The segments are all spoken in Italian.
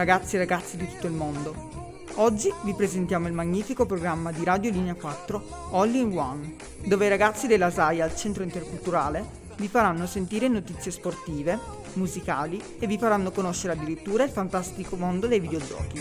ragazzi e ragazze di tutto il mondo. Oggi vi presentiamo il magnifico programma di Radio Linea 4 All in One, dove i ragazzi della SAI al Centro Interculturale vi faranno sentire notizie sportive, musicali e vi faranno conoscere addirittura il fantastico mondo dei videogiochi.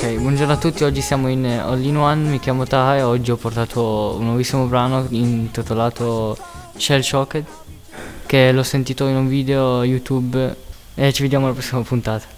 Ok, buongiorno a tutti, oggi siamo in All in One, mi chiamo Taha e oggi ho portato un nuovissimo brano intitolato Shell Shocked che l'ho sentito in un video YouTube e ci vediamo alla prossima puntata.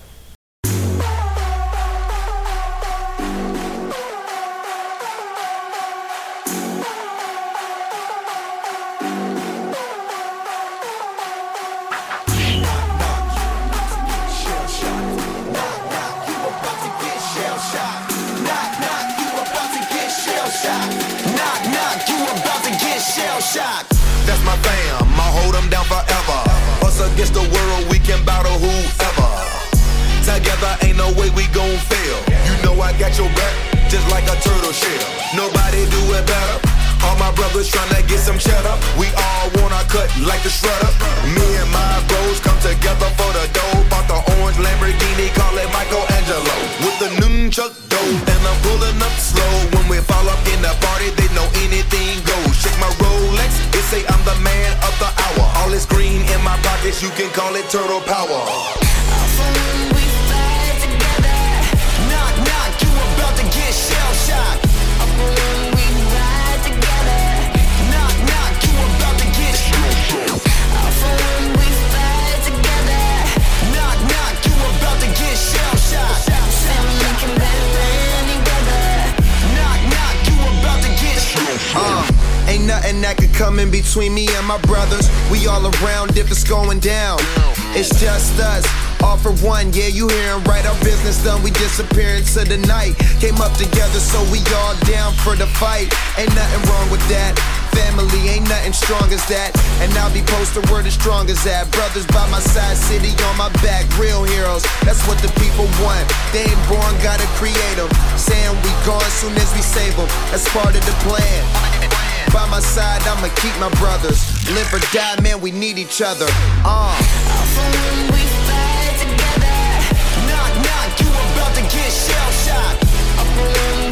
Together, ain't no way we gon' fail. You know I got your back, just like a turtle shell. Nobody do it better. All my brothers tryna get some cheddar. We all wanna cut like the shredder. Me and my bros come together for the dough. Bought the orange Lamborghini, call it Michelangelo. With the nunchuck dough, and I'm pulling up slow. When we fall up in the party, they know anything goes. Shake my Rolex, it say I'm the man of the hour. All it green in my pockets, you can call it turtle power. We together. Knock, knock, you about to get shell shocked. We ride together. Knock, knock, you about to get shell shocked. We together. Knock, knock, you about to get shell shocked. Better than any. Knock, knock, you about to get shell shocked nothing that could come in between me and my brothers. We all around if it's going down. It's just us. All for one, yeah, you hearin' right. Our business done, we disappear into the night. Came up together, so we all down for the fight. Ain't nothing wrong with that. Family ain't nothing strong as that. And I'll be posted where the strong as that. Brothers by my side, city on my back, real heroes. That's what the people want. They ain't born, gotta create them. Saying we gone soon as we save them. That's part of the plan by my side, I'ma keep my brothers. Live or die, man, we need each other. Uh. Alpha when we fight together. Knock, knock, you about to get shell shocked. Alpha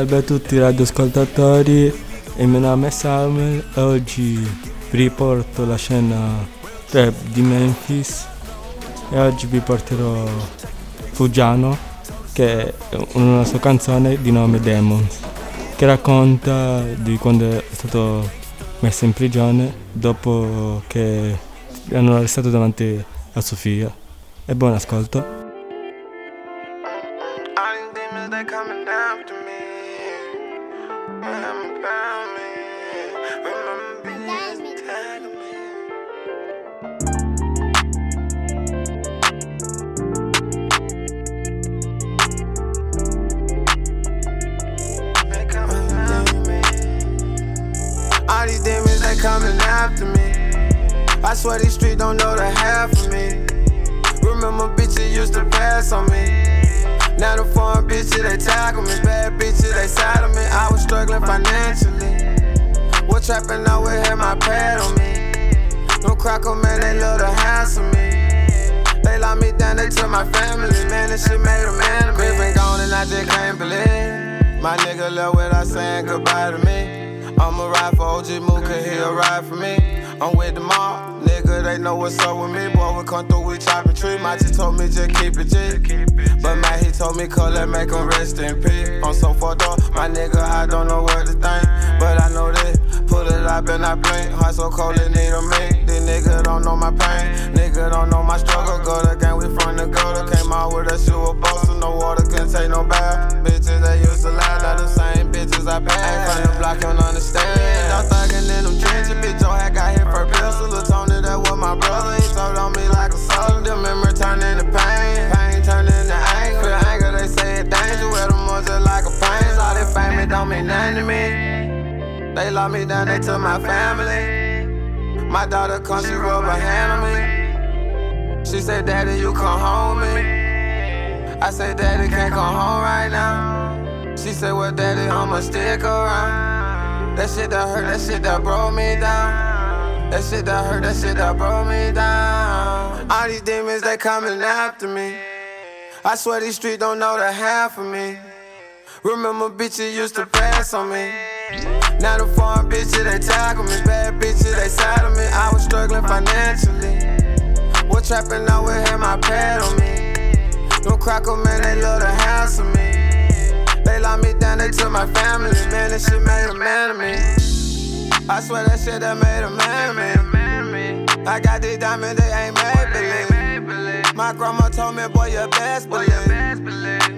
Salve a tutti i radioascoltatori, il mio nome è Samuel e oggi vi riporto la scena trap di Memphis e oggi vi porterò Fugiano che è una sua canzone di nome Demons che racconta di quando è stato messo in prigione dopo che l'hanno arrestato davanti a Sofia. E buon ascolto. I. Heart so cold, it need a mink. This nigga don't know my pain, nigga don't know my struggle. Go to we from the gutter. Came out with a shoe of so no water can take no bath. Bitches, they used to lie, not the same bitches I pay. Ain't from the block, don't understand. I'm thugging in them trenches, bitch, your hat got hit for pistol. Lil' Tony, that was my brother, he told on me like a soldier. The memory turned into pain, pain turned into anger. Anger, they say it danger, well, them just like a pain. All that fame, it don't mean nothing to me. They lock me down, they took my family. My daughter come, she rub her hand on me. She said, Daddy, you come home with me. I said, Daddy, can't come home right now. She said, Well, Daddy, I'ma stick around. That shit that hurt, that shit that broke me down. That shit that hurt, that shit that broke me down. All these demons, they coming after me. I swear these streets don't know the half of me. Remember bitches used to pass on me. Now the foreign bitches, they tackle me. Bad bitches, they saddle me. I was struggling financially. Was trapping out with him, my pad on me. Them cracker man, they love to hassle me. They lock me down, they took my family. Man, that shit made a man of me. I swear that shit that made a man of me. I got these diamonds, they ain't made believe. My grandma told me, boy, you best believe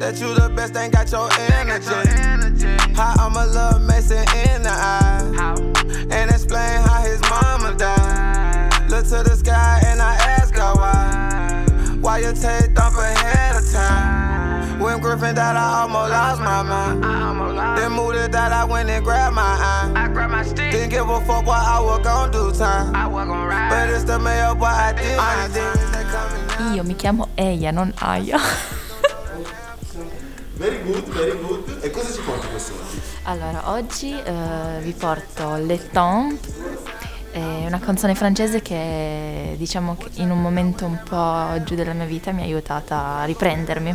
that you the best, ain't got your energy. How I'm a little Mason in the eye, and explain how his mama died. Look to the sky and I ask her why. Why you take thump ahead of time? When Griffin died, I almost lost my mind. Then moved it that I went and grabbed my eye. Didn't give a fuck what I was gonna do time. But it's the mail, but I did my thing. Io mi chiamo Eia, non Aya. Very good, very good. E cosa ci porti quest'oggi? Allora, oggi eh, vi porto Le Temps, è una canzone francese che diciamo che in un momento un po' giù della mia vita mi ha aiutata a riprendermi.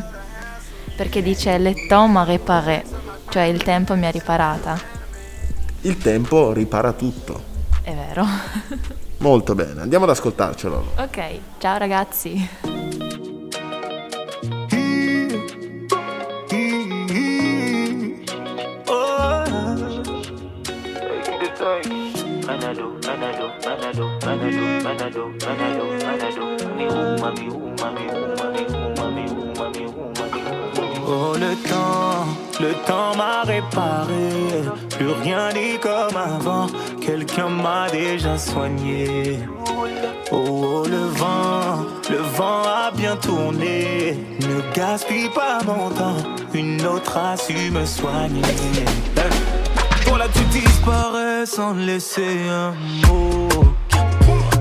Perché dice Le temps m'a réparé, cioè il tempo mi ha riparata. Il tempo ripara tutto. È vero. Molto bene, andiamo ad ascoltarcelo. ok, ciao ragazzi. Oh le temps, le temps m'a réparé, plus rien n'est comme avant, quelqu'un m'a déjà soigné. Oh, oh, le vent, le vent a bien tourné, ne gaspille pas mon temps, une autre a su me soigner. Toi là tu disparais sans laisser un mot,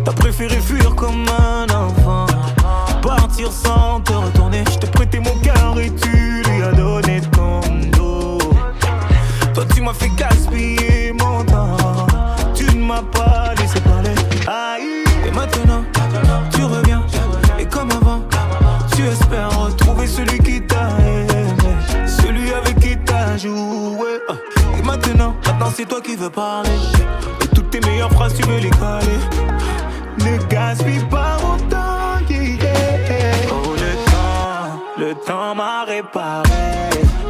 t'as préféré fuir comme un enfant. Partir sans te retourner, je t'ai prêté mon cœur et tu lui as donné ton dos. Toi tu m'as fait gaspiller mon temps, tu ne m'as pas laissé parler. Aïe, et maintenant tu reviens, et comme avant, tu espères retrouver celui qui t'a aimé, celui avec qui t'as joué. Et maintenant, maintenant c'est toi qui veux parler, et toutes tes meilleures phrases tu veux les coller. Ne gaspille pas mon temps. Oh, le temps, le temps m'a réparé.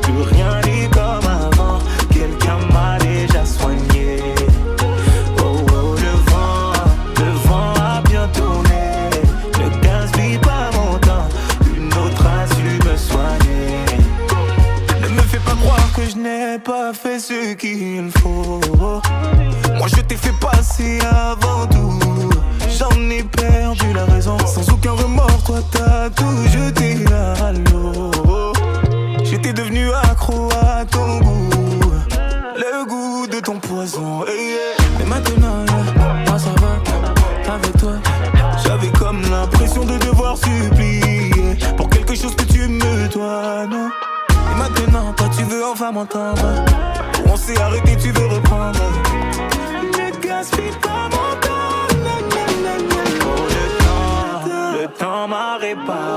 Plus rien n'est comme avant. Quelqu'un m'a déjà soigné. Oh, oh, le vent, le vent a bien tourné. Ne gaspille pas mon temps. Une autre a su me soigner. Ne me fais pas croire que je n'ai pas fait ce qu'il faut. Moi je t'ai fait passer avant tout. J'en ai perdu la raison. Sans aucun remords, toi t'as tout jeté à l'eau. J'étais devenu accro à ton goût. Le goût de ton poison. Hey, yeah. Et maintenant, moi ça va. Avec toi, j'avais comme l'impression de devoir supplier pour quelque chose que tu me dois. Non. Et maintenant, toi tu veux enfin m'entendre. On s'est arrêté, tu veux reprendre. Ne gaspille pas mon temps. they bow.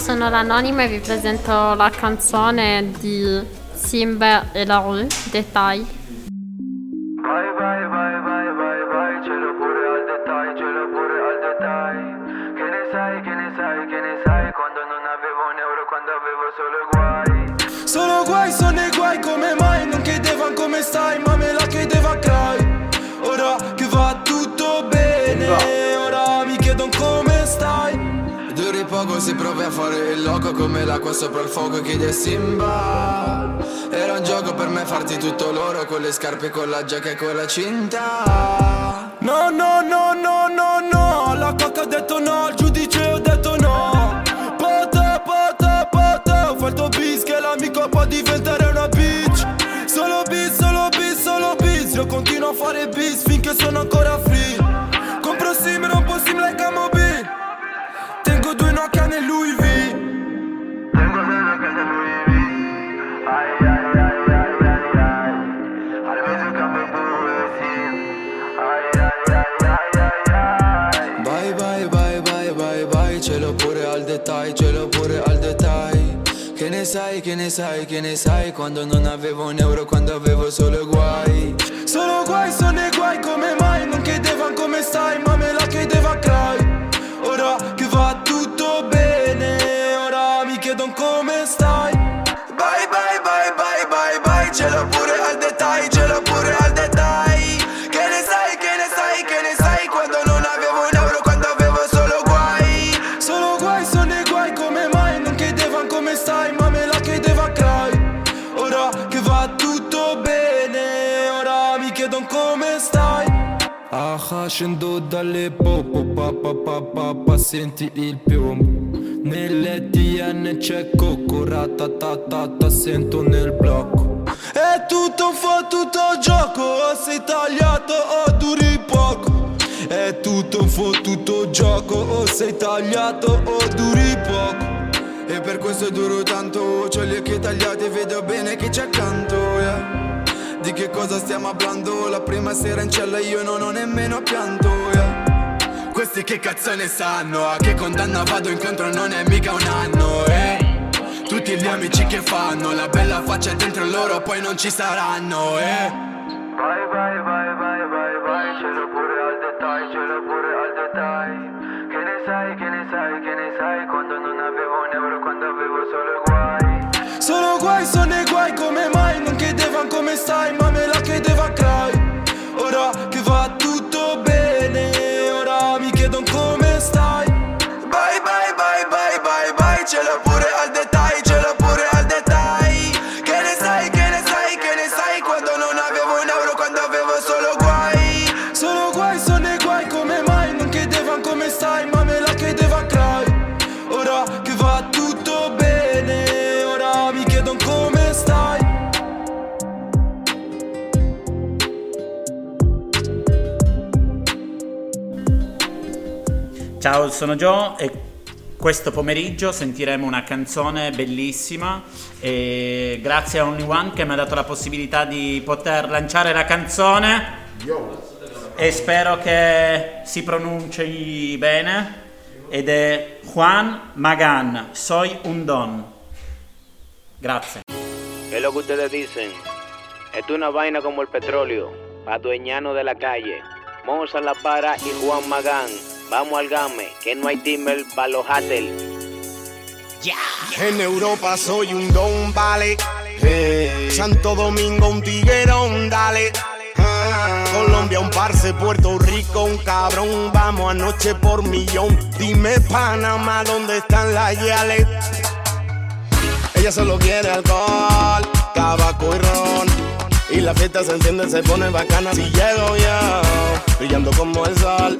Sono l'Anonima e vi presento la canzone di Simba e la Rue, Detail. Vai, vai, vai, vai, vai, vai, ce l'ho pure al dettaglio, ce l'ho pure al dettaglio. Che ne sai, che ne sai, che ne sai, quando non avevo un euro, quando avevo solo guai. Poco si prova a fare il loco come l'acqua sopra il fuoco chiede Simba Era un gioco per me farti tutto l'oro con le scarpe, con la giacca e con la cinta No, no, no, no, no, no, la cocca ha detto no, il giudice ho detto no. Pata, pata, pata, ho fatto bis che l'amico può diventare sai, che ne sai, che ne sai Quando non avevo un euro, quando avevo solo guai Solo guai, sono i guai, come mai? Non chiedevano come stai, ma me la chiedeva Cry. Ora che scendo dalle popo, papà, papà, pa, senti il piombo Nell'ETN c'è cocco, ratatatata, sento nel blocco È tutto un fottuto gioco, o sei tagliato o duri poco. È tutto un fottuto gioco, o sei tagliato o duri poco. E per questo duro tanto, c'ho gli occhi tagliati vedo bene chi c'è accanto, yeah che cosa stiamo parlando? La prima sera in cella io non ho nemmeno pianto, yeah Questi che cazzo ne sanno? A che condanna vado incontro non è mica un anno, eh Tutti gli amici che fanno La bella faccia dentro loro poi non ci saranno, eh Vai, vai, ce l'ho pure al dettaglio, ce l'ho pure al dettaglio. Che ne sai, che ne sai, che ne sai, quando non avevo un euro, quando avevo solo guai. Solo guai, sono i guai, come mai? Non chiedevano come stai, ma me la chiedeva Cry. Ora che va tutto bene, ora mi chiedono come stai. Ciao, sono Joe e questo pomeriggio sentiremo una canzone bellissima e grazie a Only One che mi ha dato la possibilità di poter lanciare la canzone e spero che si pronunci bene ed è Juan Magan, Soy un Don. Grazie. Es lo que ustedes dicen. Esto es una vaina como el petróleo, adueñano de la calle. Moza La Para y Juan Magán. Vamos al game, que no hay timber para los hatel. En Europa soy un don, vale. Santo Domingo un tiguerón, dale. Ah, Colombia un parce, Puerto Rico un cabrón. Vamos anoche por millón. Dime Panamá, ¿dónde están las yales? Ella solo quiere alcohol, tabaco y ron. Y la fiesta se enciende, se pone bacana. Si llego yo, brillando como el sol,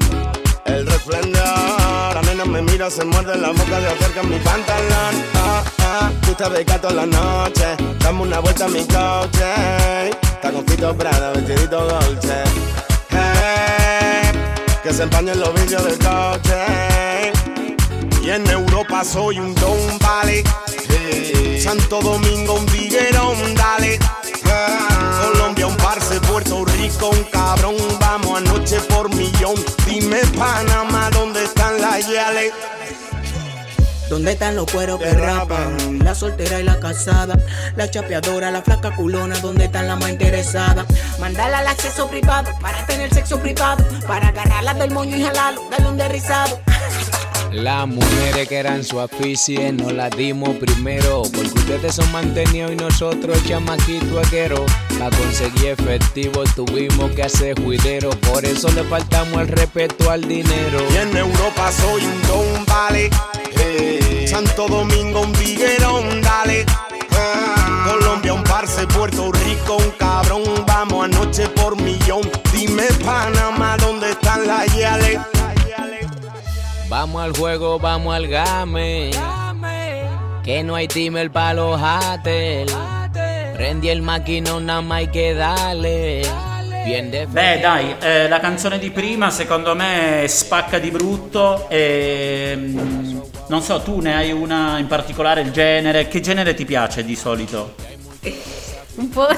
el resplendor. La nena me mira, se muerde la boca de acerca mi pantalón. Ah, ah, tú te becas la noche. Dame una vuelta a mi coche. Está con Fito Prada, vestidito dolce. Que se empañen los vidrios del coche. Y en Europa soy un don, vale. Santo Domingo un tiguerón, dale. Colombia Puerto Rico un cabrón. Vamos anoche por millón. Dime Panamá, ¿dónde están las yales? ¿Dónde están los cueros que rapan? La soltera y la casada, la chapeadora, la flaca culona, ¿dónde están las más interesadas? Mandarla al acceso privado para tener sexo privado, para agarrarla del moño y jalarlo, darle un derrizado. Las mujeres que eran su aficie no las dimos primero. Porque ustedes son mantenidos y nosotros chamaquito aguero. Para conseguir efectivo tuvimos que hacer juidero. Por eso le faltamos el respeto al dinero. Y en Europa soy un don vale. Eh, Santo Domingo un tiguerón dale. Ah, Colombia un parce, Puerto Rico un cabrón. Vamos anoche por millón. Dime Panamá dónde están las yales Vamos al juego, vamos al game. Que no hay timer para los haters. Prendi il macchinone, nada más hay que darle. Bien de Beh dai, eh, la canzone di prima secondo me spacca di brutto e mm, non so, tu ne hai una in particolare, il genere, che genere ti piace di solito? Un po'.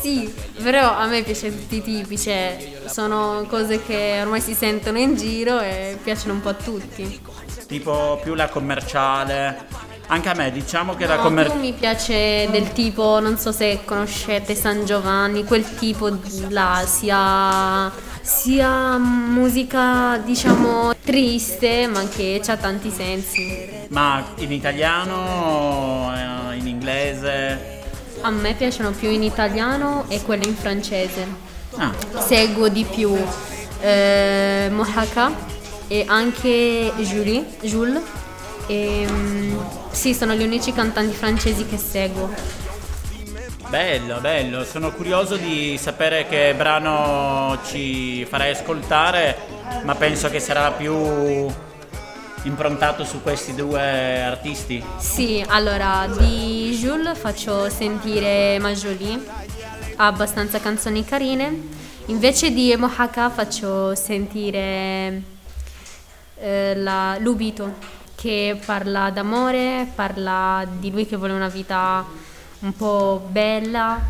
Sì, però a me piace tutti i tipi, cioè sono cose che ormai si sentono in giro e piacciono un po' a tutti. Tipo più la commerciale. Anche a me, diciamo che la No, commerciale... più mi piace del tipo, non so se conoscete San Giovanni, quel tipo là, sia, sia musica diciamo triste ma che ha tanti sensi. Ma in italiano, eh, in inglese... A me piacciono più in italiano e quelle in francese. Ah. Seguo di più eh, Mohaka e anche Julie, Jules. E, mm, sì, sono gli unici cantanti francesi che seguo. Bello, bello, sono curioso di sapere che brano ci farai ascoltare, ma penso che sarà più improntato su questi due artisti. Sì, allora di Jules faccio sentire Majoli, ha abbastanza canzoni carine. Invece di Mohaka faccio sentire eh, la Lubito, che parla d'amore, parla di lui che vuole una vita un po' bella,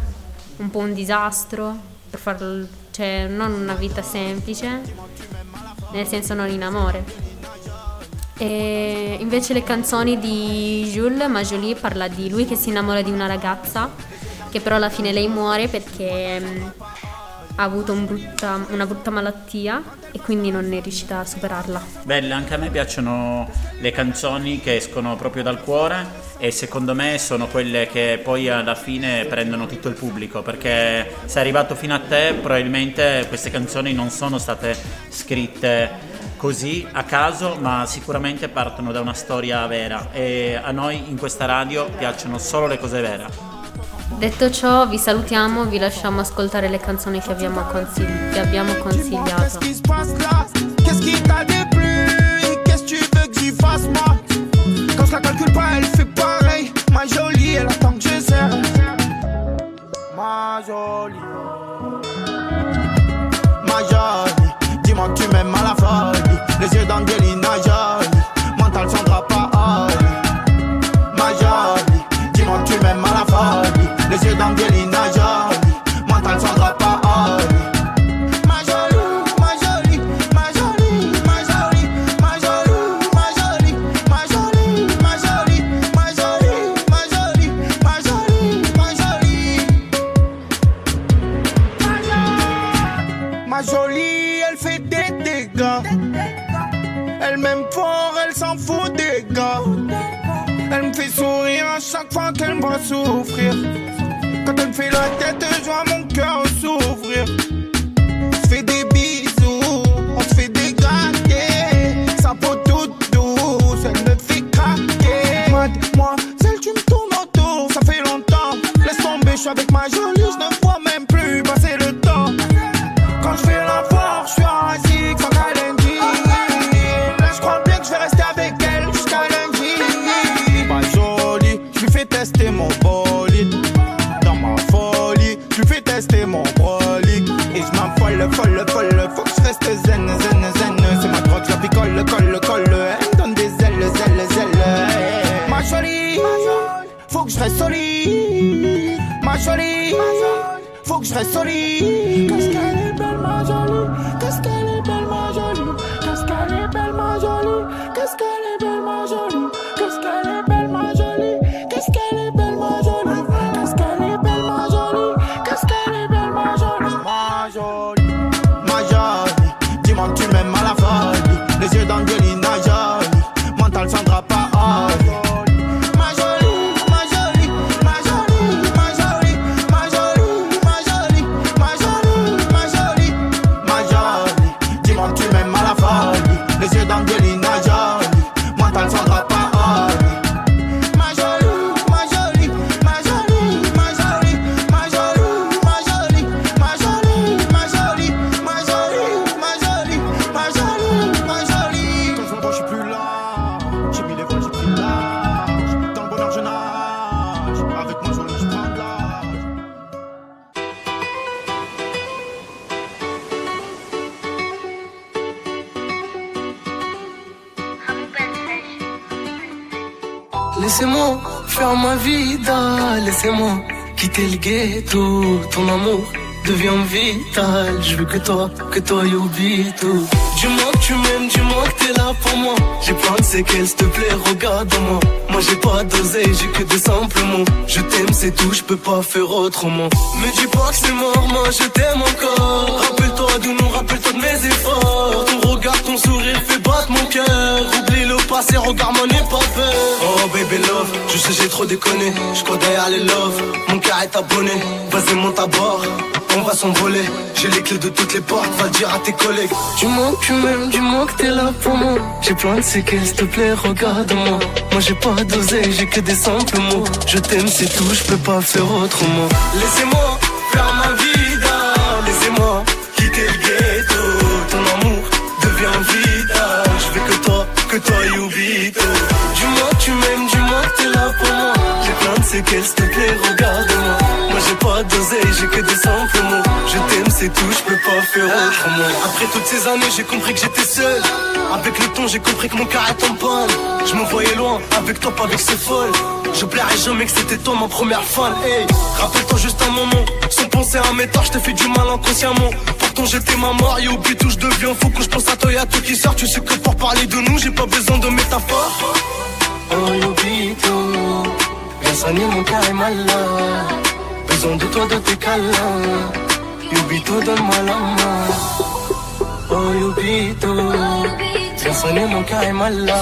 un po' un disastro, per farlo, cioè non una vita semplice, nel senso non in amore. E invece le canzoni di Jules Majoli parla di lui che si innamora di una ragazza, che però alla fine lei muore perché mm, ha avuto un brutta- una brutta malattia e quindi non è riuscita a superarla. Belle, anche a me piacciono le canzoni che escono proprio dal cuore e secondo me sono quelle che poi alla fine prendono tutto il pubblico perché se è arrivato fino a te probabilmente queste canzoni non sono state scritte così a caso ma sicuramente partono da una storia vera e a noi in questa radio piacciono solo le cose vere. Detto ciò, vi salutiamo, vi lasciamo ascoltare le canzoni che abbiamo, consigli- che abbiamo consigliato. Qu'est-ce qui se passe là Qu'est-ce qui t'a déplu Qu'est-ce que tu veux que j'y fasse moi Quand je la calcule pas, elle fait pareil. Ma jolie, elle attend que je serre. Ma jolie. Ma jolie. Dis-moi que tu m'aimes à la folie. Jolie, faut que je reste solide. Qu'est-ce qu'elle est belle, ma jolie? Qu'est-ce qu'elle que toi, que toi y oublie tout. Dis-moi que tu m'aimes, dis-moi que t'es là pour moi. J'ai plein de séquelles, s'il te plaît, regarde-moi. Moi j'ai pas d'oseille, j'ai que des simples mots. Je t'aime, c'est tout, je peux pas faire autrement. Me dis pas que c'est mort, moi je t'aime encore. Rappelle-toi de nous, rappelle-toi de mes efforts. Ton regard, ton sourire fait battre mon cœur. Oublie le passé, regarde-moi, n'aie pas peur. Oh baby love, je sais j'ai trop déconné. Je crois derrière les love, mon cœur est abonné. Vas-y, monte à bord. On va s'envoler, j'ai les clés de toutes les portes, va le dire à tes collègues. Dis-moi que tu m'aimes, dis-moi que t'es là pour moi. J'ai plein de séquelles, s'il te plaît, regarde-moi. Moi j'ai pas d'oseille, j'ai que des simples mots. Je t'aime, c'est tout, je peux pas faire autrement. Laissez-moi faire ma vida, que toi y oublie tout. Dis-moi tu m'aimes, dis-moi t'es là pour moi. J'ai plein de séquelles, s'il te plaît, regarde-moi. J'ai que des simples mots. Je t'aime, c'est tout, je peux pas faire autrement. Après toutes ces années, j'ai compris que j'étais seul. Avec le temps, j'ai compris que mon cœur est en panne. Je me voyais loin, avec toi, pas avec ces folles. Je plairais jamais que c'était toi ma première fan. Hey, rappelle-toi juste un moment. Sans penser à mes torts, je t'ai fait du mal inconsciemment. Pourtant j'étais ma mort, et oublie tout, je deviens fou quand je pense à toi à tout qui sort. Tu sais que pour parler de nous, j'ai pas besoin de métaphores. Oh, soigner mon cœur est malade. Besoin de toi, de tes câlins. Yobito, donne-moi la main. Oh, Yobito, viens soigner mon cœur est malade.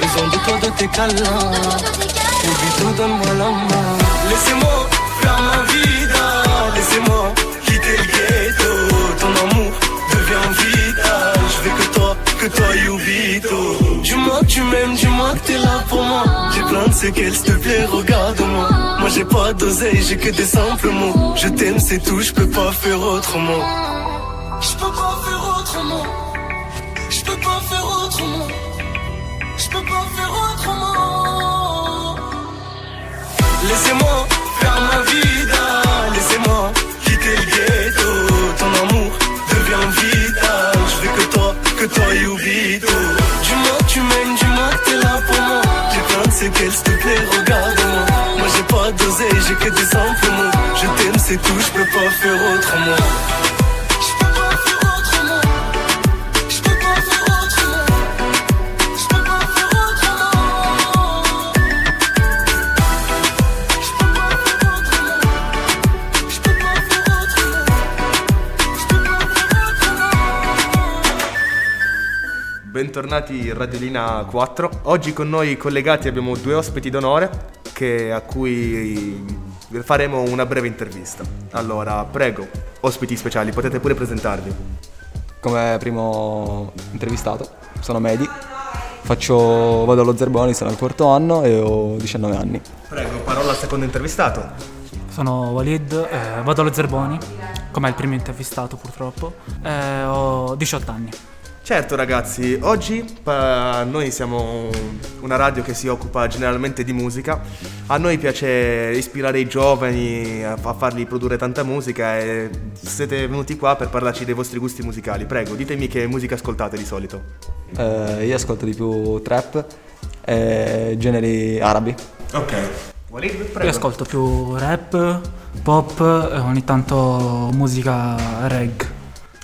Besoin de toi, de tes câlins. Yobito, donne-moi la main. Laissez-moi faire ma vida. Laissez-moi quitter le ghetto. Ton amour devient vital. Je veux que toi, que toi, Yubito. Tu m'aimes, dis-moi que t'es là pour moi. J'ai plein de séquelles, s'il te plaît, regarde-moi. Moi j'ai pas d'oseille, j'ai que des simples mots. Je t'aime, c'est tout, je peux pas faire autrement. Je peux pas faire autrement. Je peux pas faire autrement. Je peux pas faire autrement. Laissez-moi faire ma vida. Laissez-moi quitter le ghetto. Ton amour devient vital. Je veux que toi, que toi y Séquelles, s'il te plaît, regarde-moi. Moi j'ai pas d'oseille, j'ai que des simples mots. Je t'aime, c'est tout, je peux pas faire autrement. Bentornati in Radiolina 4. Oggi con noi collegati abbiamo due ospiti d'onore che- a cui faremo una breve intervista. Allora, prego, ospiti speciali, potete pure presentarvi. Come primo intervistato, sono Medi, faccio, vado allo Zerboni, sono al quarto anno e ho 19 anni. Prego, parola al secondo intervistato. Sono Walid, eh, vado allo Zerboni, come il primo intervistato purtroppo, eh, ho 18 anni. Certo ragazzi, oggi pa- noi siamo una radio che si occupa generalmente di musica, a noi piace ispirare i giovani a, a farli produrre tanta musica e siete venuti qua per parlarci dei vostri gusti musicali. Prego, ditemi che musica ascoltate di solito. Eh, io ascolto di più trap e generi arabi. Ok. Walid, prego. Io ascolto più rap, pop e ogni tanto musica reggae,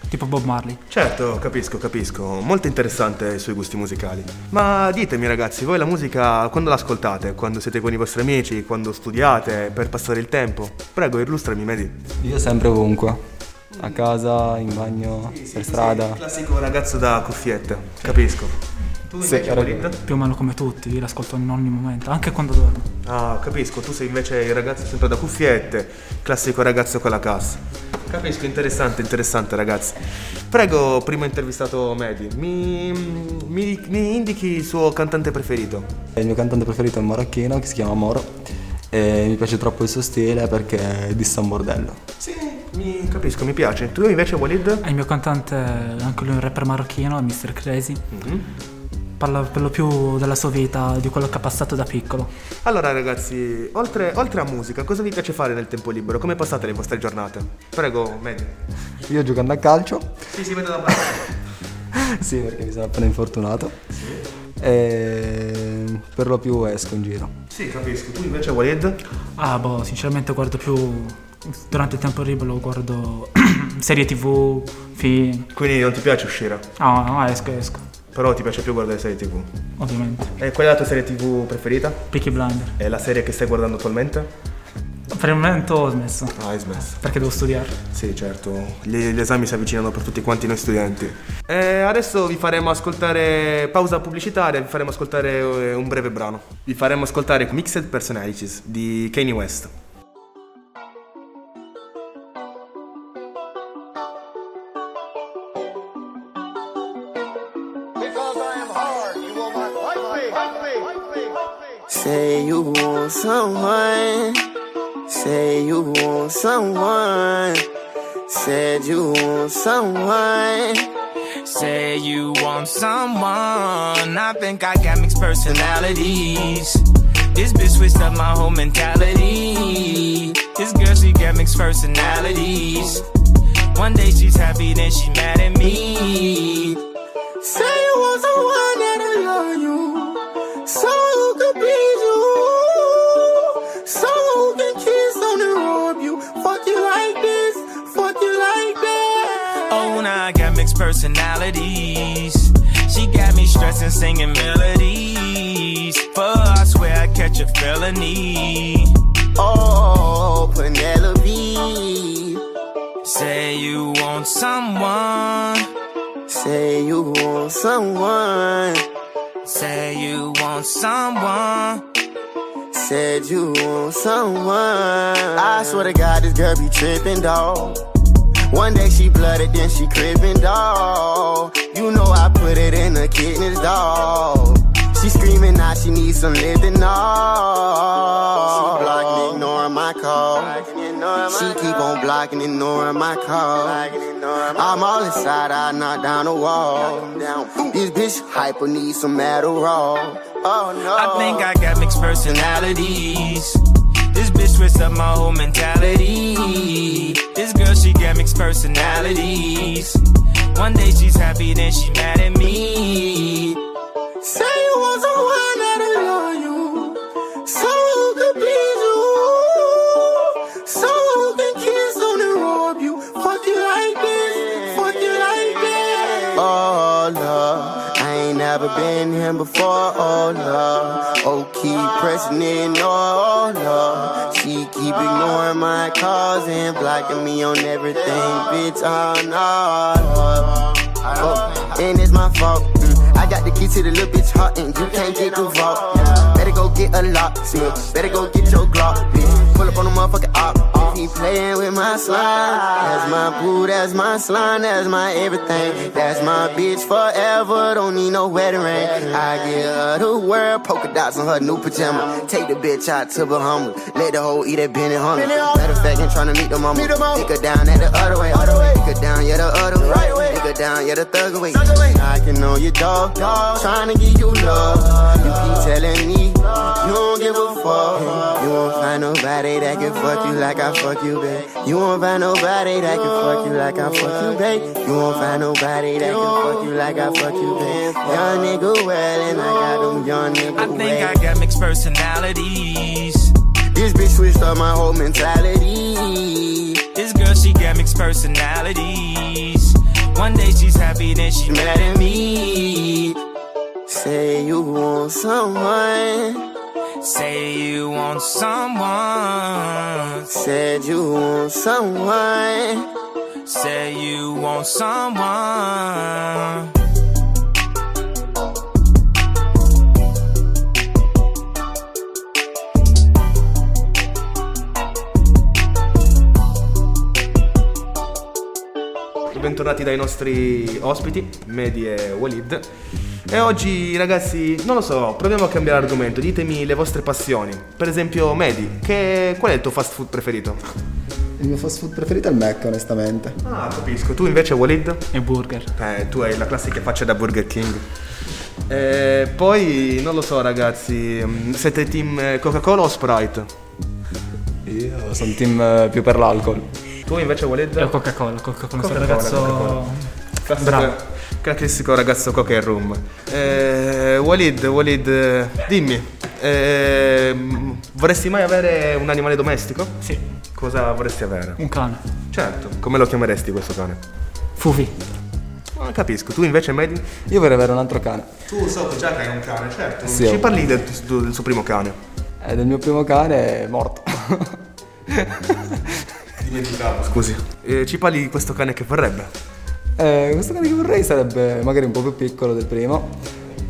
tipo Bob Marley. Certo, capisco, capisco. Molto interessante i suoi gusti musicali. Ma ditemi ragazzi, voi la musica quando l'ascoltate? Quando siete con i vostri amici? Quando studiate? Per passare il tempo? Prego, illustrami, Medi. Io sempre ovunque, a casa, in bagno, per strada. Classico ragazzo da cuffiette, capisco. Tu Sì. Più o meno come tutti, io l'ascolto in ogni momento, anche quando dormo. Ah, capisco, tu sei invece il ragazzo sempre da cuffiette, classico ragazzo con la cassa. Capisco, interessante, interessante ragazzi. Prego, primo intervistato Medi, mi, mi, mi indichi il suo cantante preferito. Il mio cantante preferito è un marocchino che si chiama Moro e mi piace troppo il suo stile perché dissa un bordello. Sì, mi capisco, mi piace. Tu invece Walid? E il mio cantante, anche lui un rapper marocchino, è Mr. Crazy. Mhm. Parla per lo più della sua vita, di quello che ha passato da piccolo. Allora ragazzi, oltre, oltre a musica, cosa vi piace fare nel tempo libero? Come passate le vostre giornate? Prego, Medi. Io giocando a calcio, Sì, si vede da bravo. sì perché mi sono appena infortunato. E per lo più esco in giro. Sì, capisco. Tu invece Walid? Ah, boh, sinceramente guardo più. Durante il tempo libero guardo serie tv, film. Quindi non ti piace uscire? No, no, esco, esco, Però ti piace più guardare serie tv. ovviamente. E qual è la tua serie tv preferita? Peaky Blinder. È la serie che stai guardando attualmente? Per il momento ho smesso. Ah, hai smesso. Perché devo studiare. Sì, certo. Gli, gli esami si avvicinano per tutti quanti noi studenti. E adesso vi faremo ascoltare pausa pubblicitaria, vi faremo ascoltare eh, un breve brano. Vi faremo ascoltare Mixed Personalities di Kanye West. Say you want someone. Say you want someone. Said you want someone. Say you want someone. I think I got mixed personalities. This bitch switched up my whole mentality. This girl, she got mixed personalities. One day she's happy, then she mad at me. Personalities. She got me stressing, singing melodies. For her, I swear I catch a felony. Oh, Penelope. Say you want someone. Say you want someone. Say you want someone. Said you want someone. I swear to God, this girl be tripping, dawg. One day she blooded, then she crippin', dawg. You know I put it in the kidneys, dawg. She screaming now she needs some living off. She blocking, ignoring my call. She keep on blocking, ignoring my call. I'm all inside, I knock down the wall. This bitch hyper needs some Adderall. Oh no. I think I got mixed personalities. This bitch switched up my whole mentality. This she got mixed personalities. One day she's happy, then she mad at me. Say you want someone that'll love you. Someone who could please you. Someone who can kiss on and rob you. Fuck you like this. Fuck you like that. Oh, love. I ain't never been here before. Oh, love. Oh, keep pressing it. Oh, love. Keep ignoring my calls and blocking me on everything. Bitch, oh, no. Oh, and it's my fault. Mm, I got the key to the little bitch heart, and you can't get the vault. Better go get a lock, bitch. Better go get your Glock, bitch. Pull up on the motherfucking op. He playing with my slime, that's my boo, that's my slime, that's my everything. That's my bitch forever. Don't need no wedding ring. I get her the world, polka dots on her new pajama. Take the bitch out to Bahamas. Let the hoe eat that Benny Hunter. Matter of fact, I'm trying to meet the mama. Take her down at the other way. Take her down, yeah, the other way. Her down, yeah, the thug away. I can know your dog, trying to give you love. You keep telling me you don't give a fuck. You won't find nobody that can fuck you like I fuck you, babe. You won't find nobody that can fuck you like I fuck you, babe. You won't find nobody that can fuck you like I fuck you, babe. Young nigga well, and I got them young nigga I think I got mixed personalities. This bitch switched up my whole mentality. This girl, she got mixed personalities. One day she's happy, then she mad at me. Say you want someone. Say you want someone. Said you want someone. Say you want someone. Bentornati dai nostri ospiti, Medi e Walid. E oggi ragazzi, non lo so, proviamo a cambiare argomento, ditemi le vostre passioni. Per esempio, Medi, che, qual è il tuo fast food preferito? Il mio fast food preferito è il Mac, onestamente. Ah, capisco. Tu invece, Walid? E burger. Eh, tu hai la classica faccia da Burger King. E poi, non lo so ragazzi, mm, siete team eh, Coca-Cola o Sprite? Io sono team eh, più per l'alcol. Tu invece Walid? Io Coca-Cola, Coca-Cola, Coca-Cola, ragazzo Coca-Cola. Classico, bravo. classico ragazzo coca e rum. Eh, Walid, Walid, eh, dimmi, ehm, vorresti mai avere un animale domestico? Sì. Cosa vorresti avere? Un cane. Certo, come lo chiameresti questo cane? Fufi. Non capisco, tu invece Medi? Io vorrei avere un altro cane. Tu so che già che hai un cane, certo. Sì, Ci parli del, del suo primo cane? È del mio primo cane è morto. Dimenticavo, scusi. Eh, ci parli di questo cane che vorrebbe? Eh, questo cane che vorrei sarebbe magari un po' più piccolo del primo,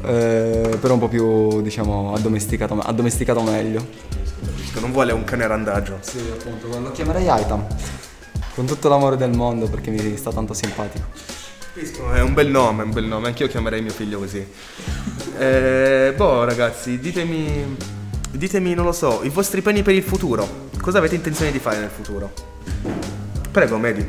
eh, però un po' più, diciamo, addomesticato, addomesticato meglio. Non vuole un cane randaggio. Sì, appunto, lo chiamerei Aitam. Con tutto l'amore del mondo perché mi sta tanto simpatico. È un bel nome, un bel nome, anch'io chiamerei mio figlio così. Eh, boh ragazzi, ditemi, ditemi, non lo so, i vostri piani per il futuro. Cosa avete intenzione di fare nel futuro? Prego, Medi.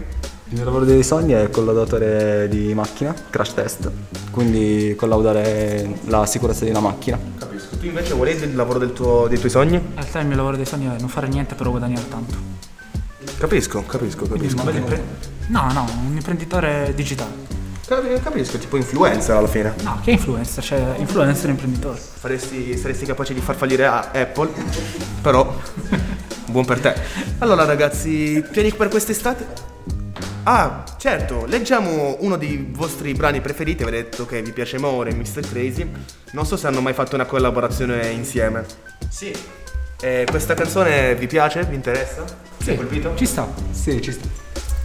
Il mio lavoro dei sogni è collaudatore di macchina, crash test, quindi collaudare la sicurezza di una macchina. Capisco. Tu invece volevi il lavoro del tuo- dei tuoi sogni? In realtà il mio lavoro dei sogni è non fare niente però guadagnare tanto. Capisco, capisco, Quindi capisco. bel impre- No, no, un imprenditore digitale. Capi- Capisco, tipo influencer alla fine. No, che influencer? Cioè, influencer e imprenditore. Faresti, saresti capace di far fallire a Apple, però buon per te. Allora ragazzi, piani per quest'estate? Ah, certo, leggiamo uno dei vostri brani preferiti, avete detto che vi piace More e Mr. Crazy. Non so se hanno mai fatto una collaborazione insieme. Sì. E questa canzone vi piace? Vi interessa? Ti ha colpito? Ci sta. Sì, ci sta.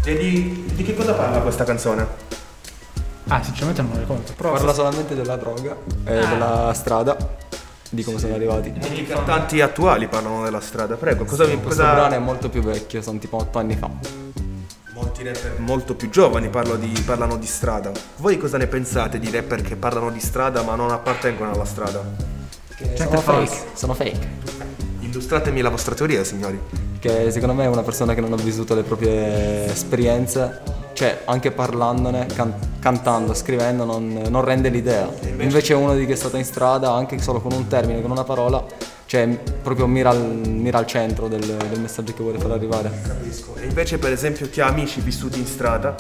E di, di che cosa parla questa canzone? Ah, sinceramente non lo ricordo. Però Parla solamente della droga e della strada, di come sono arrivati. I cantanti attuali parlano della strada, prego. Cosa vi Questo cosa... brano è molto più vecchio, sono tipo 8 anni fa. Molti rapper molto più giovani parlo di- parlano di strada. Voi cosa ne pensate di rapper che parlano di strada ma non appartengono alla strada? sono fake. Sono fake. Illustratemi la vostra teoria, signori. Che secondo me è una persona che non ha vissuto le proprie esperienze, cioè anche parlandone, can- cantando, scrivendo, non, non rende l'idea. Invece uno di che è stato in strada, anche solo con un termine, con una parola, cioè proprio mira al, mira al centro del, del messaggio che vuole far arrivare. Capisco. E invece, per esempio, chi ha amici vissuti in strada,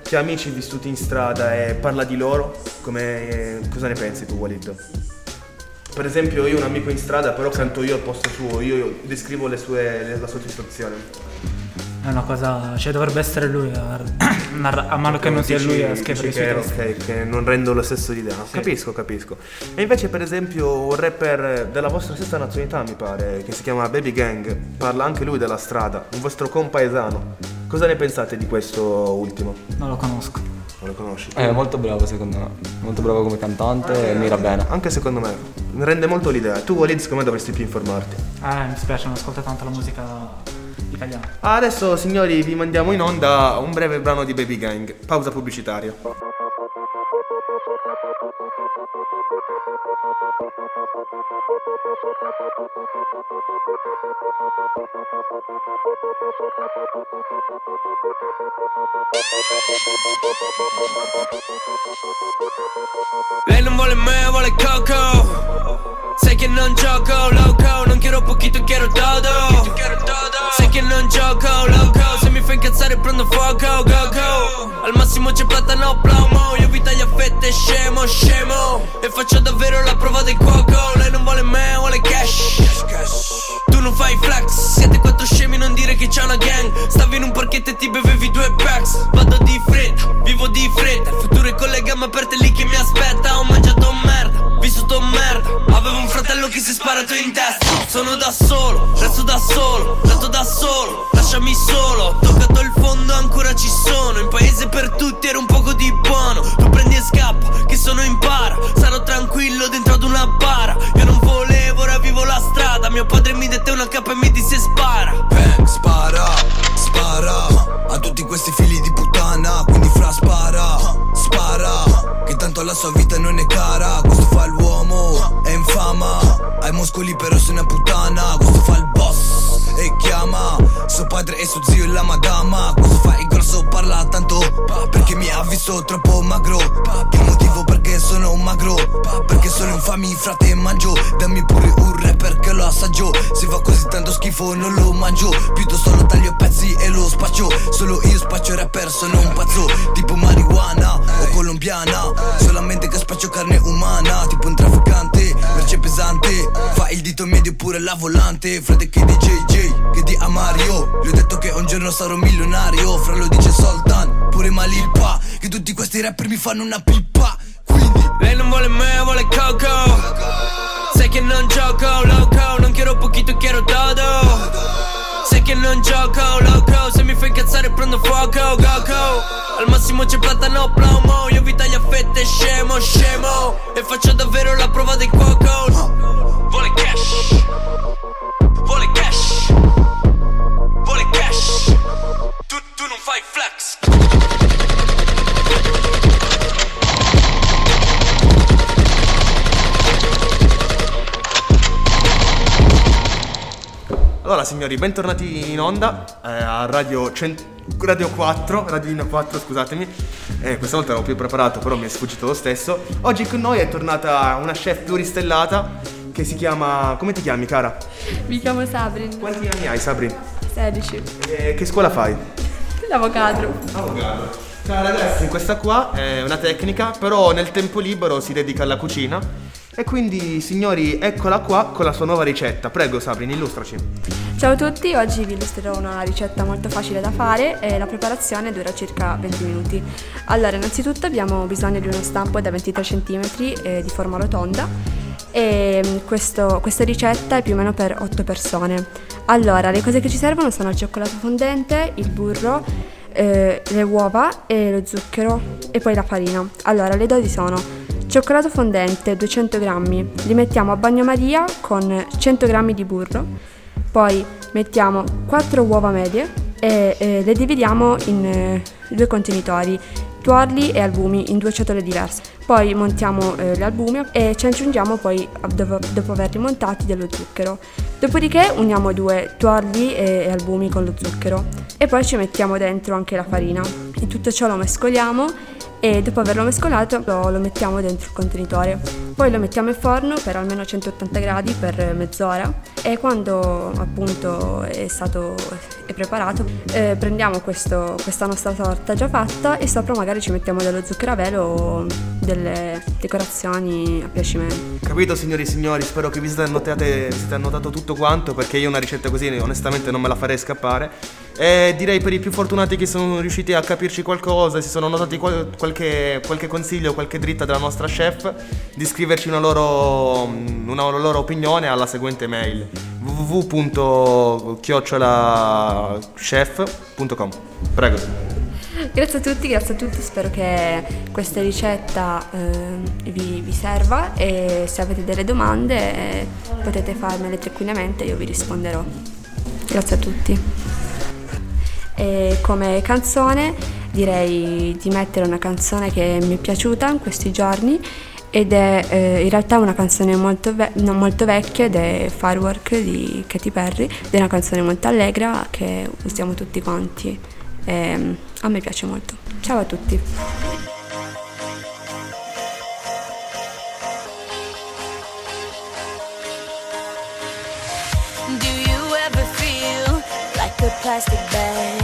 chi ha amici vissuti in strada e parla di loro, come, cosa ne pensi tu, Walid? Per esempio, io ho un amico in strada, però canto io al posto suo, io descrivo le sue, la sua situazione. è una cosa. Cioè, dovrebbe essere lui a, narra- a mano che non sia lui a scrivere che, suoi testi. ok, che non rendo lo stesso idea. Capisco, capisco. E invece, per esempio, un rapper della vostra stessa nazionalità, mi pare, che si chiama Baby Gang, parla anche lui della strada, un vostro compaesano. Cosa ne pensate di questo ultimo? Non lo conosco. Non lo conosci? È molto bravo secondo me, molto bravo come cantante e mira bene. Anche secondo me, rende molto l'idea. Tu, Walid, secondo me dovresti più informarti. Eh, mi spiace, non ascolto tanto la musica italiana. Ah, Adesso, signori, vi mandiamo in onda un breve brano di Baby Gang. Pausa pubblicitaria. Lei non vuole me, vuole Coco Sai che non gioco, loco Non quiero poquito, quiero todo Sai che non gioco, loco. Se mi fai incazzare prendo fuoco, go go. Al massimo c'è platano, plomo. Io vi taglio a fette, scemo, scemo. E faccio davvero la prova del cuoco. Lei non vuole me, vuole cash. Tu non fai flex. Siete quattro scemi, non dire che c'è una gang. Stavi in un parchetto e ti bevevi due packs. Vado di fretta, vivo di fretta. Futuro è con le gambe aperte lì che mi aspetta Sono da solo, resto da solo Tanto da solo, lasciami solo questi rapper mi fanno una pippa Lei non vuole me, vuole Coco. Sai che non gioco, loco Non quiero poquito, quiero todo Sai che non gioco, loco Se mi fai incazzare prendo fuoco, Goku. Al massimo c'è platano, plomo. Io vi taglio a fette, scemo, scemo. E faccio davvero la prova del cuoco. Vuole cash. Vuole cash. Vuole cash. Tu, tu non fai flex Allora signori, bentornati in onda eh, a Radio, cent- Radio 4, Radio Lino 4 scusatemi, eh, questa volta ero più preparato però mi è sfuggito lo stesso. Oggi con noi è tornata una chef pluristellata che si chiama... come ti chiami cara? Mi chiamo Sabrin. Quanti anni hai Sabri? 16. Eh, che scuola fai? L'avvocato. Avvocato. Cara ragazzi, questa qua è una tecnica, però nel tempo libero si dedica alla cucina. E quindi, signori, eccola qua con la sua nuova ricetta. Prego, Sabrin, illustraci. Ciao a tutti, oggi vi illustrerò una ricetta molto facile da fare e la preparazione dura circa 20 minuti. Allora, innanzitutto abbiamo bisogno di uno stampo da 23 cm eh, di forma rotonda e mm, questo- questa ricetta è più o meno per 8 persone. Allora, le cose che ci servono sono il cioccolato fondente, il burro, eh, le uova e lo zucchero e poi la farina. Allora, le dosi sono cioccolato fondente 200 g, li mettiamo a bagnomaria con 100 g di burro, poi mettiamo 4 uova medie e eh, le dividiamo in eh, due contenitori, tuorli e albumi in due ciotole diverse. Poi montiamo eh, gli albumi e ci aggiungiamo poi, dopo, dopo averli montati, dello zucchero. Dopodiché uniamo due tuorli e, e albumi con lo zucchero e poi ci mettiamo dentro anche la farina. E tutto ciò lo mescoliamo e dopo averlo mescolato lo, lo mettiamo dentro il contenitore. Poi lo mettiamo in forno per almeno 180 gradi per mezz'ora e quando appunto è stato è preparato eh, prendiamo questo- questa nostra torta già fatta e sopra magari ci mettiamo dello zucchero a velo o delle decorazioni a piacimento. Capito signori e signori, spero che vi siate, annotate, vi siate annotato tutto quanto perché io una ricetta così onestamente non me la farei scappare. E direi per i più fortunati che sono riusciti a capirci qualcosa, si sono notati qual- qualche, qualche consiglio, qualche dritta della nostra chef, di scriverci una loro, una loro opinione alla seguente mail www.chiocciolachef.com Prego. Grazie a tutti, grazie a tutti, spero che questa ricetta eh, vi, vi serva e se avete delle domande eh, potete farmele tranquillamente, io vi risponderò. Grazie a tutti. E come canzone direi di mettere una canzone che mi è piaciuta in questi giorni ed è eh, in realtà una canzone molto, ve- non molto vecchia ed è Firework di Katy Perry ed è una canzone molto allegra che usiamo tutti quanti e a me piace molto. Ciao a tutti. Do you ever feel like a plastic bag